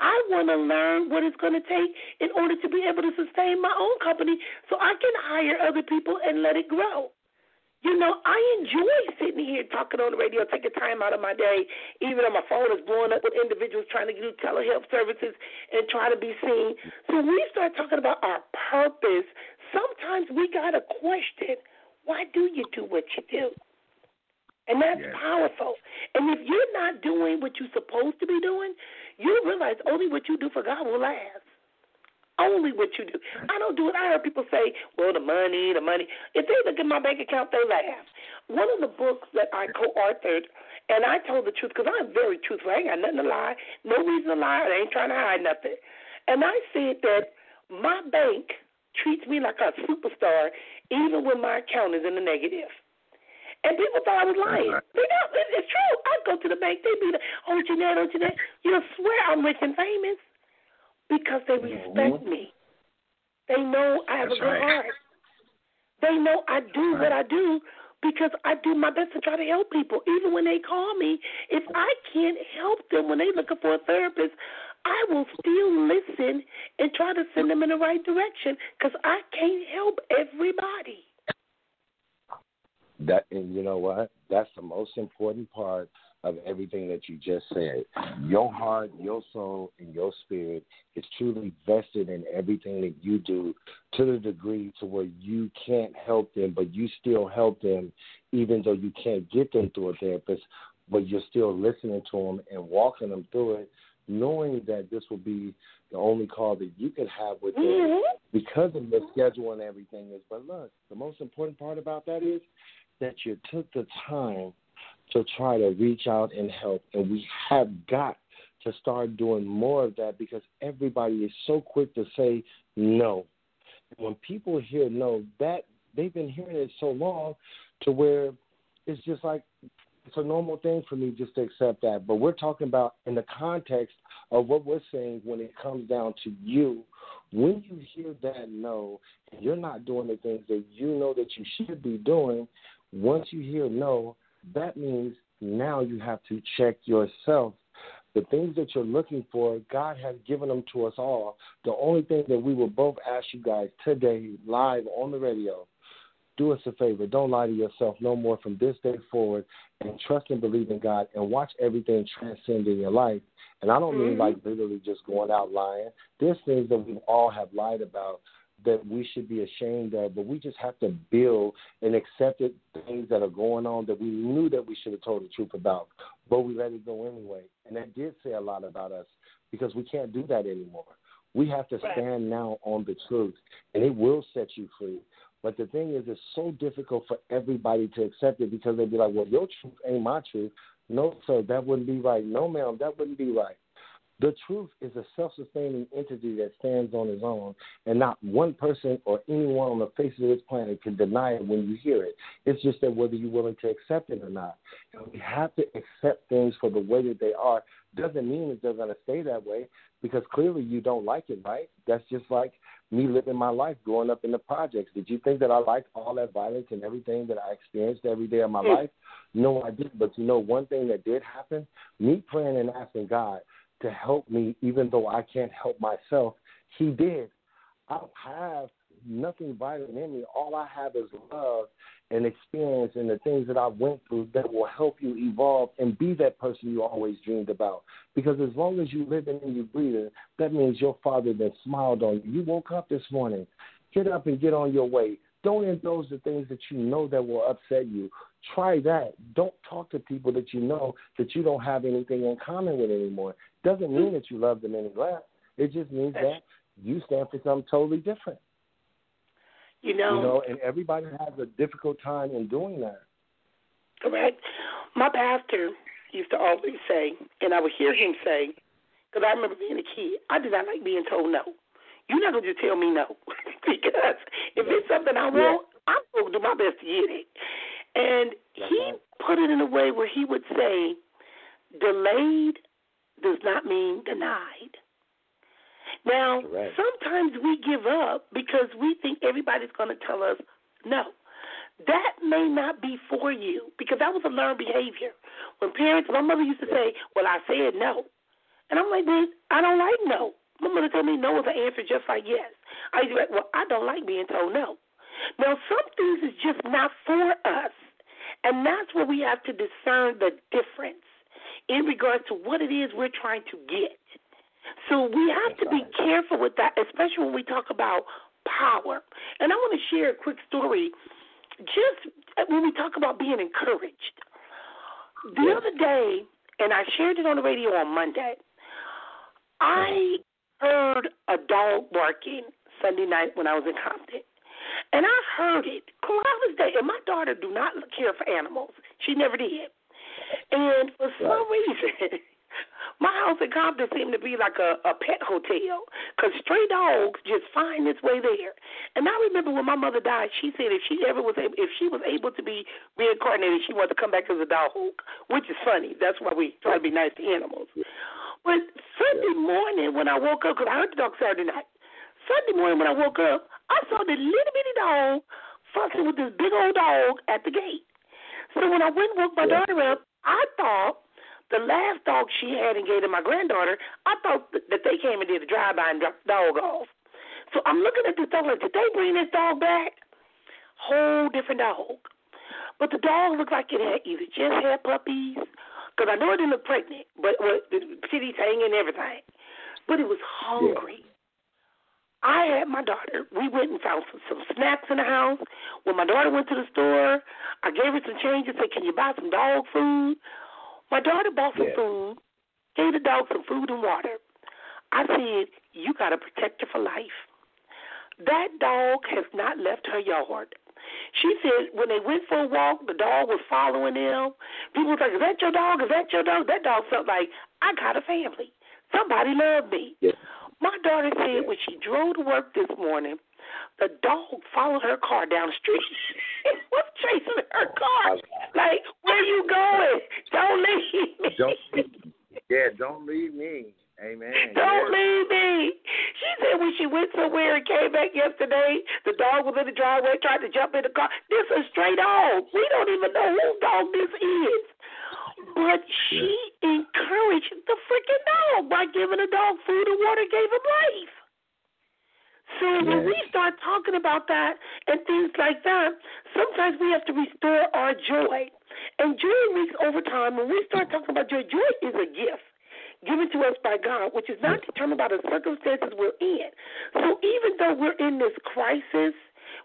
I want to learn what it's going to take in order to be able to sustain my own company so I can hire other people and let it grow. You know, I enjoy sitting here talking on the radio, taking time out of my day, even though my phone is blowing up with individuals trying to do telehealth services and trying to be seen. So when we start talking about our purpose, sometimes we got to question why do you do what you do? And that's yes. powerful. And if you're not doing what you're supposed to be doing, you realize only what you do for God will last. Only what you do. I don't do it. I heard people say, well, the money, the money. If they look at my bank account, they laugh. One of the books that I co authored, and I told the truth because I'm very truthful. I ain't got nothing to lie, no reason to lie. I ain't trying to hide nothing. And I said that my bank treats me like a superstar even when my account is in the negative. And people thought I was lying. They know, it's true. I go to the bank, they be like, oh, Jeanette, oh, Jeanette. You'll swear I'm rich and famous because they respect mm-hmm. me. They know I have That's a good right. heart. They know I do right. what I do because I do my best to try to help people. Even when they call me, if I can't help them when they're looking for a therapist, I will still listen and try to send them in the right direction because I can't help everybody. That and you know what? That's the most important part of everything that you just said. Your heart, your soul, and your spirit is truly vested in everything that you do to the degree to where you can't help them, but you still help them, even though you can't get them through a therapist, but you're still listening to them and walking them through it, knowing that this will be the only call that you could have with them mm-hmm. because of the schedule and everything is. But look, the most important part about that is that you took the time to try to reach out and help. And we have got to start doing more of that because everybody is so quick to say no. When people hear no, that they've been hearing it so long to where it's just like it's a normal thing for me just to accept that. But we're talking about in the context of what we're saying when it comes down to you. When you hear that no, you're not doing the things that you know that you should be doing, once you hear no, that means Now you have to check yourself. The things that you're looking for, God has given them to us all. The only thing that we will both ask you guys today, live on the radio, do us a favor. Don't lie to yourself no more from this day forward and trust and believe in God and watch everything transcend in your life. And I don't mean Mm-hmm. like literally just going out lying. There's things that we all have lied about that we should be ashamed of, but we just have to build and accept it, things that are going on that we knew that we should have told the truth about, but we let it go anyway. And that did say a lot about us because we can't do that anymore. We have to Right. stand now on the truth, and it will set you free. But the thing is, it's so difficult for everybody to accept it because they'd be like, well, your truth ain't my truth. No, sir, that wouldn't be right. No, ma'am, that wouldn't be right. The truth is a self sustaining entity that stands on its own, and not one person or anyone on the face of this planet can deny it when you hear it. It's just that whether you're willing to accept it or not. And we have to accept things for the way that they are. Doesn't mean that they're going to stay that way because clearly you don't like it, right? That's just like me living my life growing up in the projects. Did you think that I liked all that violence and everything that I experienced every day of my Mm. life? No, I didn't. But you know, one thing that did happen, me praying and asking God to help me, even though I can't help myself, He did. I don't have nothing violent in me. All I have is love and experience and the things that I've went through that will help you evolve and be that person you always dreamed about. Because as long as you living and you breathing, that means your father that smiled on you. You woke up this morning. Get up and get on your way. Don't indulge the things that you know that will upset you. Try that. Don't talk to people that you know that you don't have anything in common with anymore. Doesn't mean that you love them any less. It just means that you stand for something totally different. You know, You know, and everybody has a difficult time in doing that. correct? My pastor used to always say, and I would hear him say, because I remember being a kid, I did not like being told no. You're not going to tell me no. [LAUGHS] [LAUGHS] because if it's something I want, I'm going to do my best to get it. And he put it in a way where he would say, delayed does not mean denied. Now, Correct. sometimes we give up because we think everybody's going to tell us no. That may not be for you because that was a learned behavior. When parents, my mother used to say, "Well, I said no," and I'm like, "But I don't like no." My mother told me no was an answer just like yes. I used to be like, "Well, I don't like being told no." Now, some things is just not for us, and that's where we have to discern the difference in regards to what it is we're trying to get. So we have to be careful with that, especially when we talk about power. And I want to share a quick story. Just uh, when we talk about being encouraged, the other day, and I shared it on the radio on Monday. I uh-huh. Heard a dog barking Sunday night when I was in Compton. And I heard it cloudless day. And my daughter do not care for animals. She never did. And for some reason, [LAUGHS] my house in Compton seemed to be like a, a pet hotel because stray dogs just find its way there. And I remember when my mother died, she said if she ever was able, if she was able to be reincarnated, she wanted to come back as a dog, which is funny. That's why we try to be nice to animals. Morning when I woke up, because I heard the dog Saturday night, Sunday morning when I woke up, I saw the little bitty dog fussing with this big old dog at the gate. So when I went and woke my daughter up, I thought the last dog she had and gave to my granddaughter, I thought that they came and did a drive-by and dropped the dog off. So I'm looking at this dog like, did they bring this dog back? Whole different dog. But the dog looked like it had either just had puppies, because I know it didn't look pregnant, but well, the titties hanging and everything. But it was hungry. I had my daughter. We went and found some, some snacks in the house. When my daughter went to the store, I gave her some change and said, "Can you buy some dog food?" My daughter bought some Yeah. food, gave the dog some food and water. I said, "You got to protect her for life." That dog has not left her yard. She said when they went for a walk, the dog was following them. People was like, "Is that your dog? Is that your dog?" That dog felt like I got a family. Somebody loved me. Yeah. My daughter said when she drove to work this morning, the dog followed her car down the street. [LAUGHS] it was chasing her car. Like, where you going? Don't leave me. Don't yeah, don't leave me. Amen. Don't Yeah. leave me. She said when she went somewhere and came back yesterday, the dog was in the driveway, tried to jump in the car. This is a stray dog. We don't even know whose dog this is. But she encouraged the freaking dog by giving the dog food and water, gave him life. So yes. when we start talking about that and things like that, sometimes we have to restore our joy. And joy reaches over time. When we start talking about joy, joy is a gift given to us by God, which is not determined by the circumstances we're in. So even though we're in this crisis,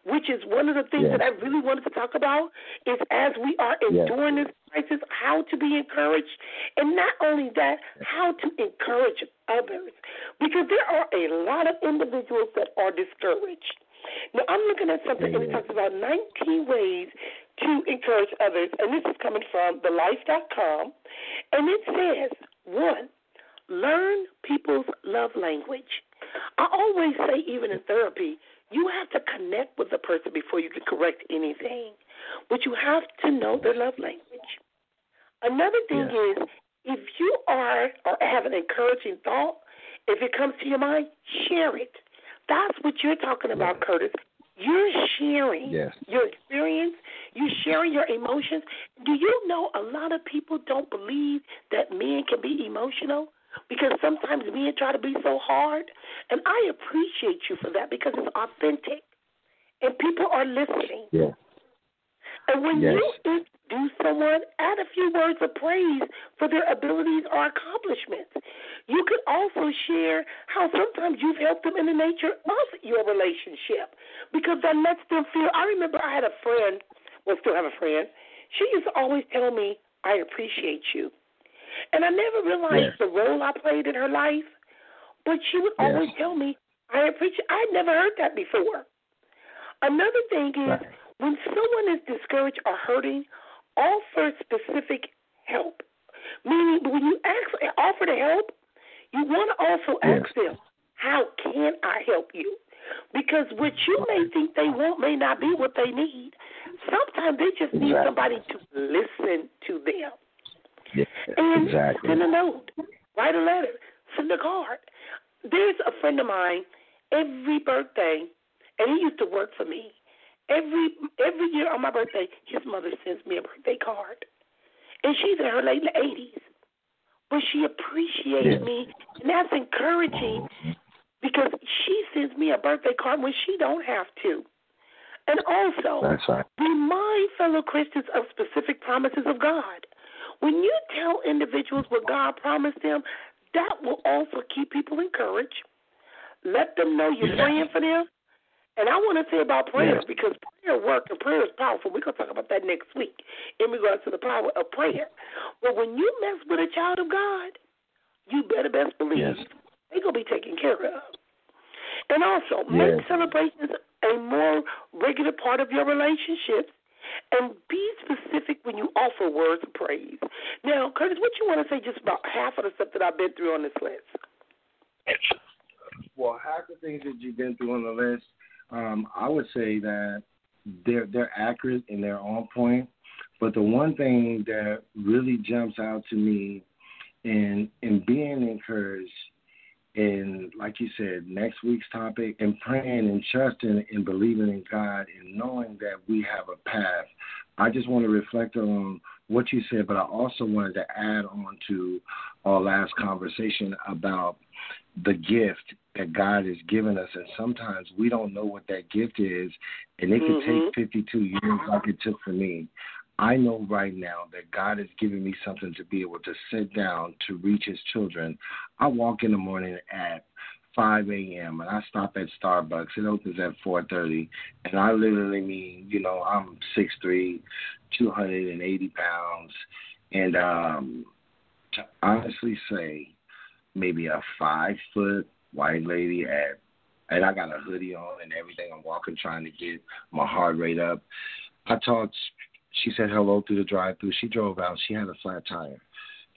which is one of the things yes. that I really wanted to talk about, is as we are enduring yes. this crisis, how to be encouraged, and not only that, how to encourage others, because there are a lot of individuals that are discouraged. Now I'm looking at something and it talks about 19 ways to encourage others, and this is coming from thelife.com, and it says one, learn people's love language. I always say, even in therapy, you have to connect with the person before you can correct anything. But you have to know their love language. Another thing is if you are or have an encouraging thought, if it comes to your mind, share it. That's what you're talking about, Curtis. You're sharing yes. your experience. You're sharing your emotions. Do you know a lot of people don't believe that men can be emotional? Because sometimes men try to be so hard. And I appreciate you for that because it's authentic and people are listening. Yeah. And when yes. you introduce someone, add a few words of praise for their abilities or accomplishments. You could also share how sometimes you've helped them in the nature of your relationship because that lets them feel. I remember I had a friend, well, still have a friend. She used to always tell me, I appreciate you. And I never realized the role I played in her life. But she would always tell me, I appreciate I'd never heard that before. Another thing is right. when someone is discouraged or hurting, offer specific help. Meaning when you ask offer to help, you want to also yes. ask them, How can I help you? Because what you may think they want may not be what they need. Sometimes they just need somebody to listen to them. Yeah, and exactly. send a note, write a letter, send a card. There's a friend of mine. Every birthday, and he used to work for me. Every every year on my birthday, his mother sends me a birthday card, and she's in her late eighties. But she appreciates me, and that's encouraging because she sends me a birthday card when she don't have to. And also, right. remind fellow Christians of specific promises of God. When you tell individuals what God promised them, that will also keep people encouraged. Let them know you're yeah. praying for them. And I want to say about prayer because prayer works and prayer is powerful. We're going to talk about that next week in regards to the power of prayer. But when you mess with a child of God, you better best believe yes. they're going to be taken care of. And also, make celebrations a more regular part of your relationships and be specific when you offer words of praise. Now, Curtis, what you want to say just about half of the stuff that I've been through on this list? Well, half the things that you've been through on the list, um, I would say that they're they're accurate and they're on point. But the one thing that really jumps out to me in in being encouraged and like you said, next week's topic and praying and trusting and believing in God and knowing that we have a path. I just want to reflect on what you said, but I also wanted to add on to our last conversation about the gift that God has given us. And sometimes we don't know what that gift is, and it mm-hmm. could take 52 years like it took for me. I know right now that God has given me something to be able to sit down to reach His children. I walk in the morning at 5 a.m. and I stop at Starbucks. It opens at 4:30, and I literally mean, you know, I'm 6'3", 280 pounds, and um, to honestly say, maybe a five foot white lady at, and I got a hoodie on and everything. I'm walking trying to get my heart rate up. I talked she said hello through the drive-through. She drove out. She had a flat tire.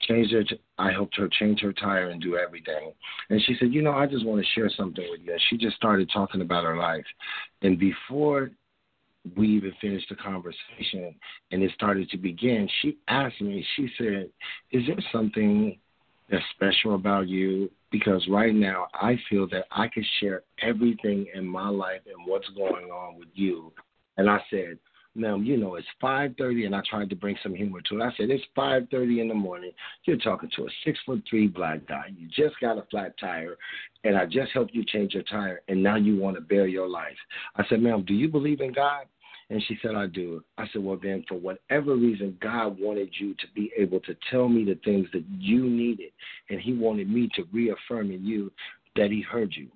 Changed her. I helped her change her tire and do everything. And she said, "You know, I just want to share something with you." And she just started talking about her life. And before we even finished the conversation and it started to begin, she asked me. She said, "Is there something that's special about you?" Because right now, I feel that I can share everything in my life and what's going on with you. And I said, ma'am, you know, it's 5.30, and I tried to bring some humor to it. I said, it's 5.30 in the morning. You're talking to a six-foot-three black guy. You just got a flat tire, and I just helped you change your tire, and now you want to bare your life. I said, ma'am, do you believe in God? And she said, I do. I said, Well, then, for whatever reason, God wanted you to be able to tell me the things that you needed. And He wanted me to reaffirm in you that He heard you.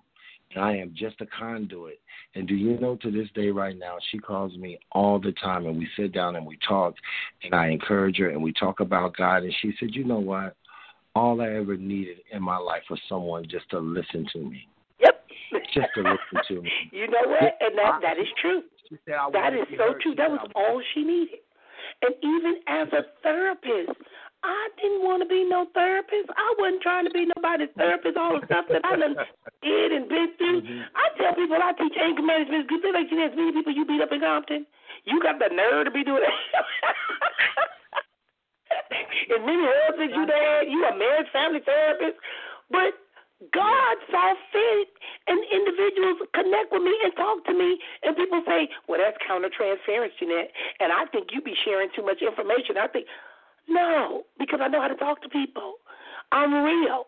And I am just a conduit. And do you know to this day, right now, she calls me all the time, and we sit down and we talk, and I encourage her, and we talk about God. And she said, You know what? All I ever needed in my life was someone just to listen to me. Yep. Just to listen to me. [LAUGHS] You know what? And that that is true. That is so true. That was all she needed. And even as a therapist, I didn't want to be no therapist. I wasn't trying to be nobody's therapist. All the stuff that I done [LAUGHS] did and been through. Mm-hmm. I tell people I teach anger management. You think like you as many people you beat up in Compton? You got the nerve to be doing that. [LAUGHS] as many husbands you had, you a marriage family therapist. But God saw fit and individuals connect with me and talk to me and people say, Well that's counter transference, Jeanette and I think you be sharing too much information. I think no, because I know how to talk to people. I'm real.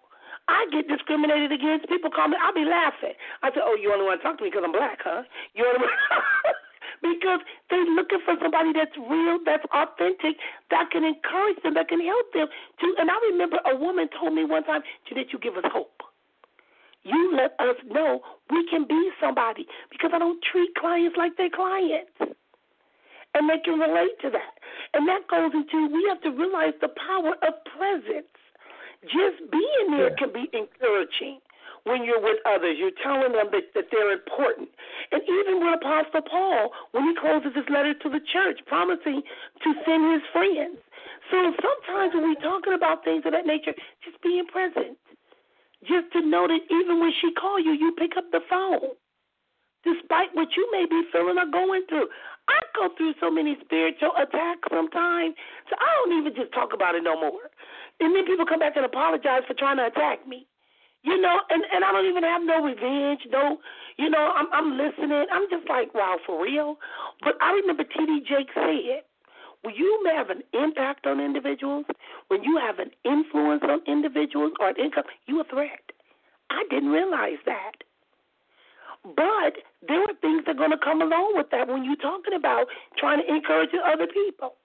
I get discriminated against. People call me. I'll be laughing. I say, "Oh, you only want to talk to me because I'm black, huh? You only [LAUGHS] because they're looking for somebody that's real, that's authentic, that can encourage them, that can help them. To and I remember a woman told me one time, "Jeanette, you give us hope. You let us know we can be somebody because I don't treat clients like they're clients." And they can relate to that. And that goes into we have to realize the power of presence. Just being there can be encouraging when you're with others. You're telling them that, that they're important. And even with Apostle Paul, when he closes his letter to the church, promising to send his friends. So sometimes when we're talking about things of that nature, just being present. Just to know that even when she call you, you pick up the phone despite what you may be feeling or going through. I go through so many spiritual attacks sometimes, so I don't even just talk about it no more. And then people come back and apologize for trying to attack me. You know, and and I don't even have no revenge, no, you know, I'm I'm listening. I'm just like, wow, for real. But I remember T.D. Jakes said, when you have an impact on individuals, when you have an influence on individuals or an income, you a threat. I didn't realize that. But there are things that are going to come along with that when you're talking about trying to encourage other people.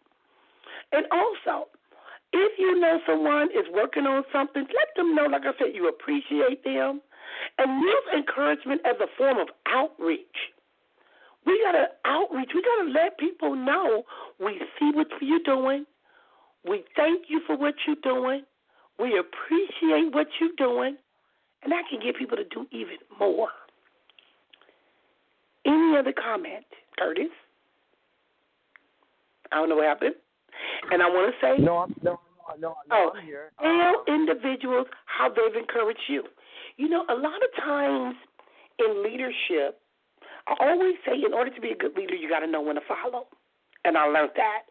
And also, if you know someone is working on something, let them know, like I said, you appreciate them. And use encouragement as a form of outreach. We got to outreach. We got to let people know we see what you're doing. We thank you for what you're doing. We appreciate what you're doing. And that can get people to do even more. Any other comment, Curtis? I don't know what happened. And I want to say. No, I'm, no, no, no, oh, I'm here. Tell individuals how they've encouraged you. You know, a lot of times in leadership, I always say in order to be a good leader, you got to know when to follow. And I learned that.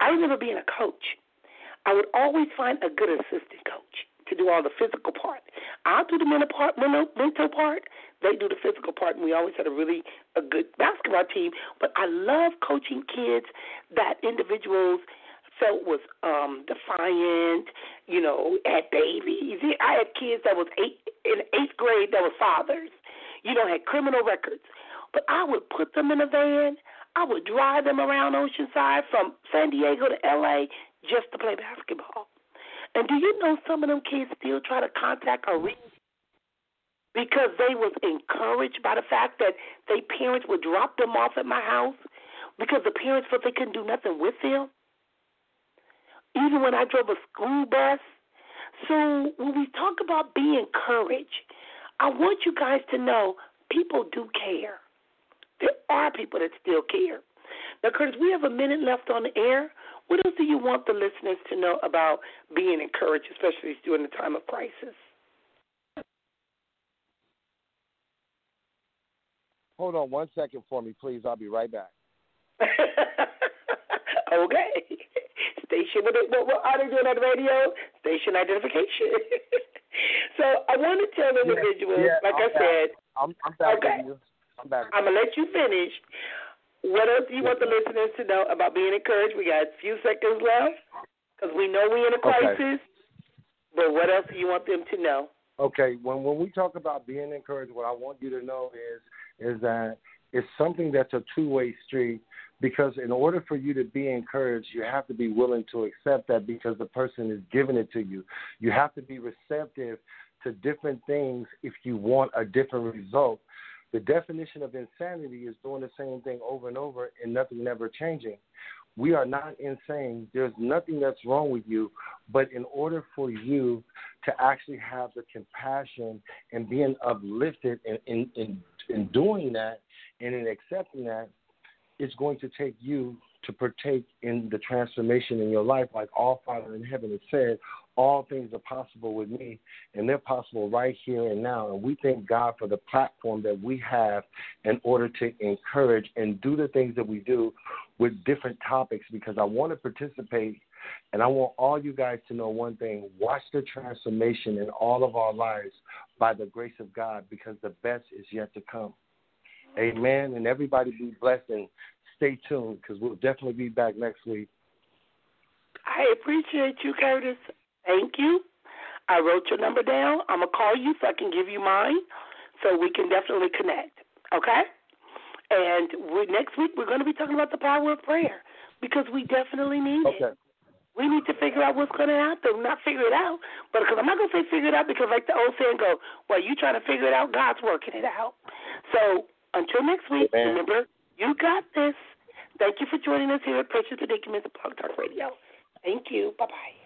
I remember being a coach. I would always find a good assistant coach to do all the physical part. I'll do the mental part, mental part. They do the physical part, and we always had a really a good basketball team. But I love coaching kids that individuals felt was um defiant, you know, had babies. I had kids that was eight in eighth grade that were fathers, you know, had criminal records. But I would put them in a van. I would drive them around Oceanside from San Diego to LA just to play basketball. And do you know some of them kids still try to contact or reach because they was encouraged by the fact that their parents would drop them off at my house because the parents felt they couldn't do nothing with them. Even when I drove a school bus. So when we talk about being encouraged, I want you guys to know people do care. There are people that still care. Now, Curtis, we have a minute left on the air. What else do you want the listeners to know about being encouraged, especially during the time of crisis? Hold on one second for me, please. I'll be right back. [LAUGHS] okay. Station, what, what, what are they doing on the radio? Station identification. [LAUGHS] so I want to tell individuals, yeah, yeah, like I'm I said, I'm, I'm back okay. you. I'm back. I'm gonna let you finish. What else do you want the listeners to know about being encouraged? We got a few seconds left because we know we're in a crisis. Okay. But what else do you want them to know? Okay, when when we talk about being encouraged, what I want you to know is is that it's something that's a two way street because in order for you to be encouraged, you have to be willing to accept that because the person is giving it to you. You have to be receptive to different things if you want a different result. The definition of insanity is doing the same thing over and over and nothing ever changing. We are not insane. There's nothing that's wrong with you. But in order for you to actually have the compassion and being uplifted in, in, in, in doing that and in accepting that, it's going to take you to partake in the transformation in your life, like all Father in heaven has said, all things are possible with me, and they're possible right here and now. And we thank God for the platform that we have in order to encourage and do the things that we do with different topics because I want to participate and I want all you guys to know one thing watch the transformation in all of our lives by the grace of God because the best is yet to come. Amen. And everybody be blessed and stay tuned because we'll definitely be back next week. I appreciate you, Curtis. Thank you. I wrote your number down. I'm going to call you so I can give you mine so we can definitely connect. Okay? And we, next week, we're going to be talking about the power of prayer because we definitely need okay. it. We need to figure out what's going to happen. Not figure it out, but because I'm not going to say figure it out because, like the old saying go, well, you trying to figure it out, God's working it out. So until next week, Amen. remember, you got this. Thank you for joining us here at Precious Predicaments of Blog Talk Radio. Thank you. Bye bye.